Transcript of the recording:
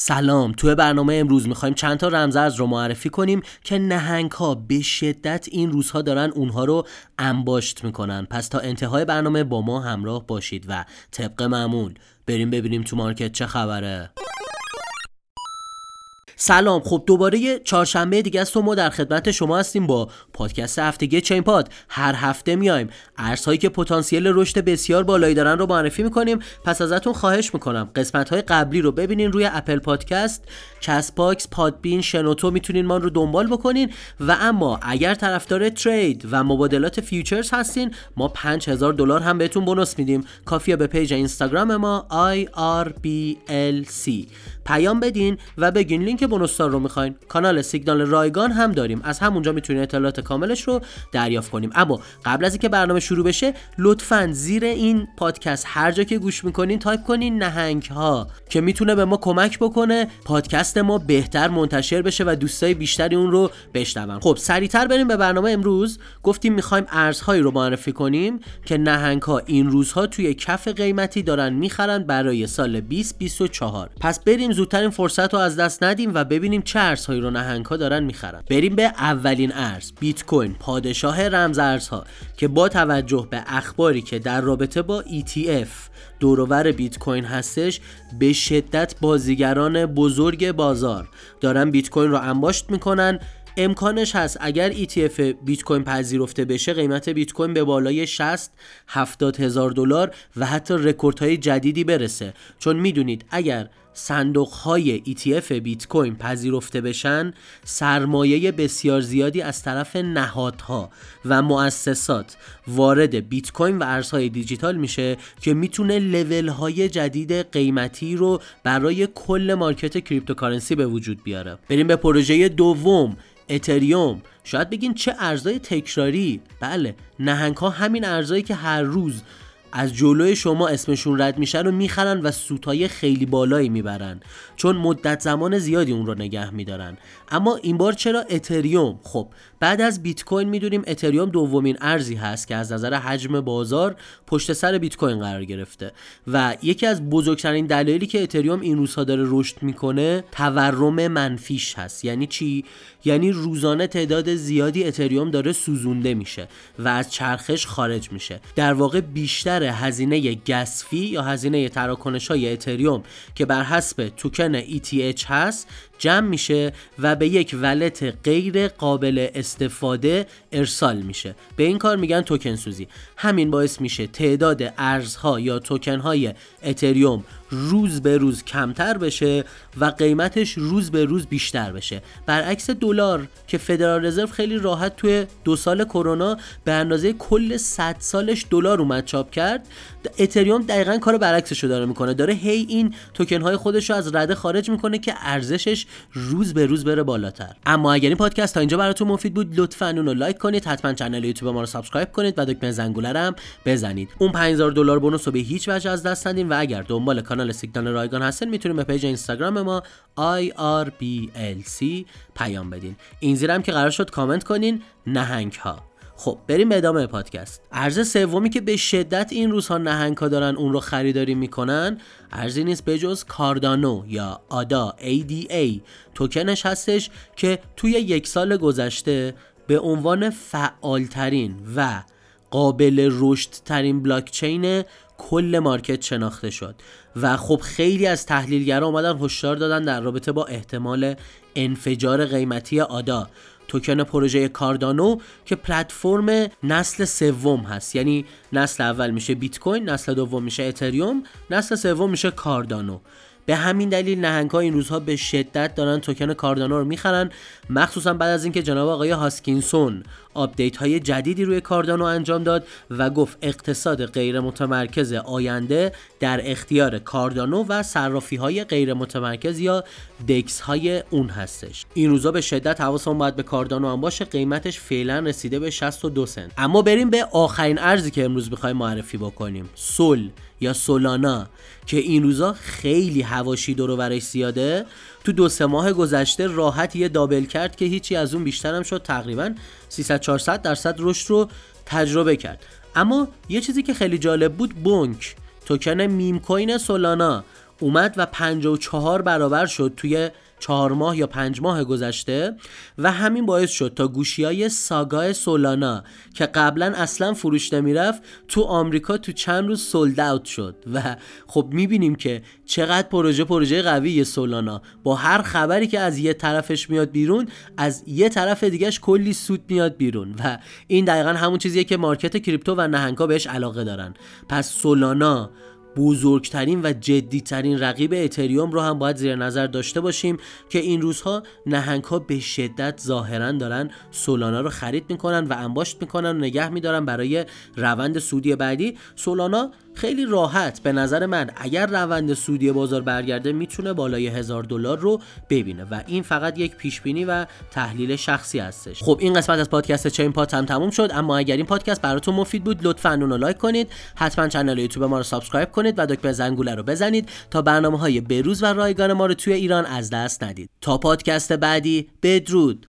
سلام. توی برنامه امروز می‌خوایم چند تا رمزارز رو معرفی کنیم که نهنگ ها به شدت این روزها دارن اونها رو انباشت می‌کنن. پس تا انتهای برنامه با ما همراه باشید و طبق معمول. بریم ببینیم تو مارکت چه خبره. سلام. خب دوباره چهارشنبه دیگه است و ما در خدمت شما هستیم با پادکست هفتگی چین پاد. هر هفته میایم. ارزهایی که پتانسیل رشد بسیار بالایی دارن رو معرفی می‌کنیم. پس ازتون خواهش می‌کنم قسمت های قبلی رو ببینین روی Apple Podcast. Castbox Podbean شنوتو می‌تونین ما رو دنبال بکنین. و اما اگر طرفدار trade و مبادلات futures هستین ما 5000 دلار هم بهتون bonus میدیم. کافیه به page اینستاگرام ما IRBLC پیام بدین و بگین لینک bonus دار رو می‌خواین کانال سیگنال رایگان هم داریم. از همونجا می‌تونید اطلاعات کاملش رو دریافت کنیم. اما قبل از اینکه برنامه شروع بشه لطفا زیر این پادکست هر جا که گوش می‌کنین تایپ کنین نهنگ ها که می‌تونه به ما کمک بکنه پادکست ما بهتر منتشر بشه و دوستای بیشتری اون رو بشنون. خب سریعتر بریم به برنامه امروز. گفتیم می‌خوایم ارزهایی رو معرفی کنیم که نهنگ ها این روزها توی کف قیمتی دارن می‌خرن برای سال 2024 پس بریم زودتر این فرصت رو از دست ندیم و ببینیم چه ارزهایی رو نهنگ ها دارن می‌خرن. بریم به اولین ارز بیت کوین پادشاه رمز ارزها که با توجه به اخباری که در رابطه با ETF دورور بیت کوین هستش به شدت بازیگران بزرگ بازار دارن بیت کوین رو انباشت می‌کنن. امکانش هست اگر ETF بیت کوین پذیرفته بشه قیمت بیت کوین به بالای 60 70 هزار دلار و حتی رکوردهای جدیدی برسه. چون می‌دونید اگر صندوق های ETF بیت کوین پذیرفته بشن سرمایه بسیار زیادی از طرف نهادها و مؤسسات وارد بیت کوین و ارزهای دیجیتال میشه که می‌تونه لول های جدید قیمتی رو برای کل market cryptocurrency به وجود بیاره. بریم به پروژه دوم اتریوم. شاید بگین چه ارزهای تکراری؟ بله نهنگ ها همین ارزهایی که هر روز از جلوی شما اسمشون رد میشن و می‌خرن و سوتای خیلی بالایی می‌برن. چون مدت زمان زیادی اون رو نگه میدارن. اما این بار چرا اتریوم؟ خب بعد از بیت کوین می‌دونیم اتریوم دومین ارزی هست که از نظر حجم بازار پشت سر بیت کوین قرار گرفته. و یکی از بزرگترین دلایلی که اتریوم این روزها داره رشد می‌کنه تورم منفیش هست. یعنی چی؟ یعنی روزانه تعداد زیادی اتریوم داره سوزونده میشه و از چرخش خارج میشه. در واقع بیشتر هزینه گسفی یا هزینه تراکنش های اتریوم که بر حسب توکن ETH هست جمع میشه و به یک ولت غیر قابل استفاده ارسال میشه. به این کار میگن توکن سوزی. همین باعث میشه تعداد ارزها یا توکن های اتریوم روز به روز کمتر بشه و قیمتش روز به روز بیشتر بشه. برعکس دلار که فدرال رزرو خیلی راحت توی دو سال کرونا به اندازه کل 100 سالش دلار اومد چاپ کرد اتریوم دقیقا کار برعکسش رو داره می‌کنه. داره هی این توکن های خودش رو از رده خارج می‌کنه که ارزشش روز به روز بره بالاتر. اما اگر این پادکست تا اینجا براتون مفید بود لطفا اون رو لایک کنید حتما کانال یوتیوب ما رو subscribe کنید و دکمه زنگوله هم بزنید. اون 5000 دلار bonus رو به هیچ وجه از دست ندین و اگر دنبال کانال سیگنال رایگان هستین می‌تونید به page اینستاگرام ما IRBLC پیام بدین. این زیرم که قرار شد کامنت کنین. نهنگ ها خب بریم به ادامه پادکست. ارز سومی که به شدت این روزها نهنگ ها دارن اون رو خریداری می‌کنن ارزی نیست بجز کاردانو یا آدا ADA توکنش هستش که توی یک سال گذشته به عنوان فعالترین و قابل رشد ترین بلاکچین کل مارکت شناخته شد. و خب خیلی از تحلیلگران اومدن هشدار دادن در رابطه با احتمال انفجار قیمتی آدا. توکن پروژه کاردانو که پلتفرم نسل سوم هست. یعنی نسل اول میشه بیت کوین نسل دوم میشه اتریوم نسل سوم میشه کاردانو. به همین دلیل نهنگ ها این روزها به شدت دارن توکن کاردانو رو می‌خرن مخصوصا بعد از اینکه جناب آقای هاسکینسون آپدیت های جدیدی روی کاردانو انجام داد و گفت اقتصاد غیر متمرکز آینده در اختیار کاردانو و صرافی های غیر متمرکز یا دکس های اون هستش. این روزا به شدت حواسمون باید به کاردانو هم باشه قیمتش فعلا رسیده به 62 سنت. اما بریم به آخرین ارزی که امروز می‌خوایم معرفی بکنیم. سول یا سولانا که این روزا خیلی هواشی دور و زیاده تو دو سه ماه گذشته راحت یه دابل کرد که هیچی از اون بیشتر هم شد تقریبا 300 400 درصد رشد رو تجربه کرد. اما یه چیزی که خیلی جالب بود بونک توکن میم کوین سولانا اومد و 54 برابر شد توی چهار ماه یا پنج ماه گذشته و همین باعث شد تا گوشی های ساگای سولانا که قبلا اصلا فروش نمی‌رفت تو آمریکا تو چند روز سولد اوت شد. و خب می‌بینیم که چقدر پروژه پروژه قوی سولانا. با هر خبری که از یه طرفش میاد بیرون از یه طرف دیگهش کلی سود میاد بیرون. و این دقیقا همون چیزیه که مارکت کریپتو و نهنگا بهش علاقه دارن. پس سولانا بزرگترین و جدیترین رقیب اتریوم رو هم باید زیر نظر داشته باشیم که این روزها نهنگ ها به شدت ظاهرا دارن سولانا رو خرید می‌کنن و انباشت می‌کنن و نگه میدارن برای روند سودی بعدی. سولانا خیلی راحت. به نظر من اگر روند سودی بازار برگرده می‌تونه بالای هزار دلار رو ببینه و این فقط یک پیش بینی و تحلیل شخصی هستش. خب این قسمت از پادکست چین پات هم تموم شد اما اگر این پادکست براتون مفید بود لطفا اون رو لایک کنید حتما کانال یوتیوب ما رو subscribe کنید و دکمه زنگوله رو بزنید تا برنامه های بروز و رایگان ما رو توی ایران از دست ندید. تا پادکست بعدی بدرود!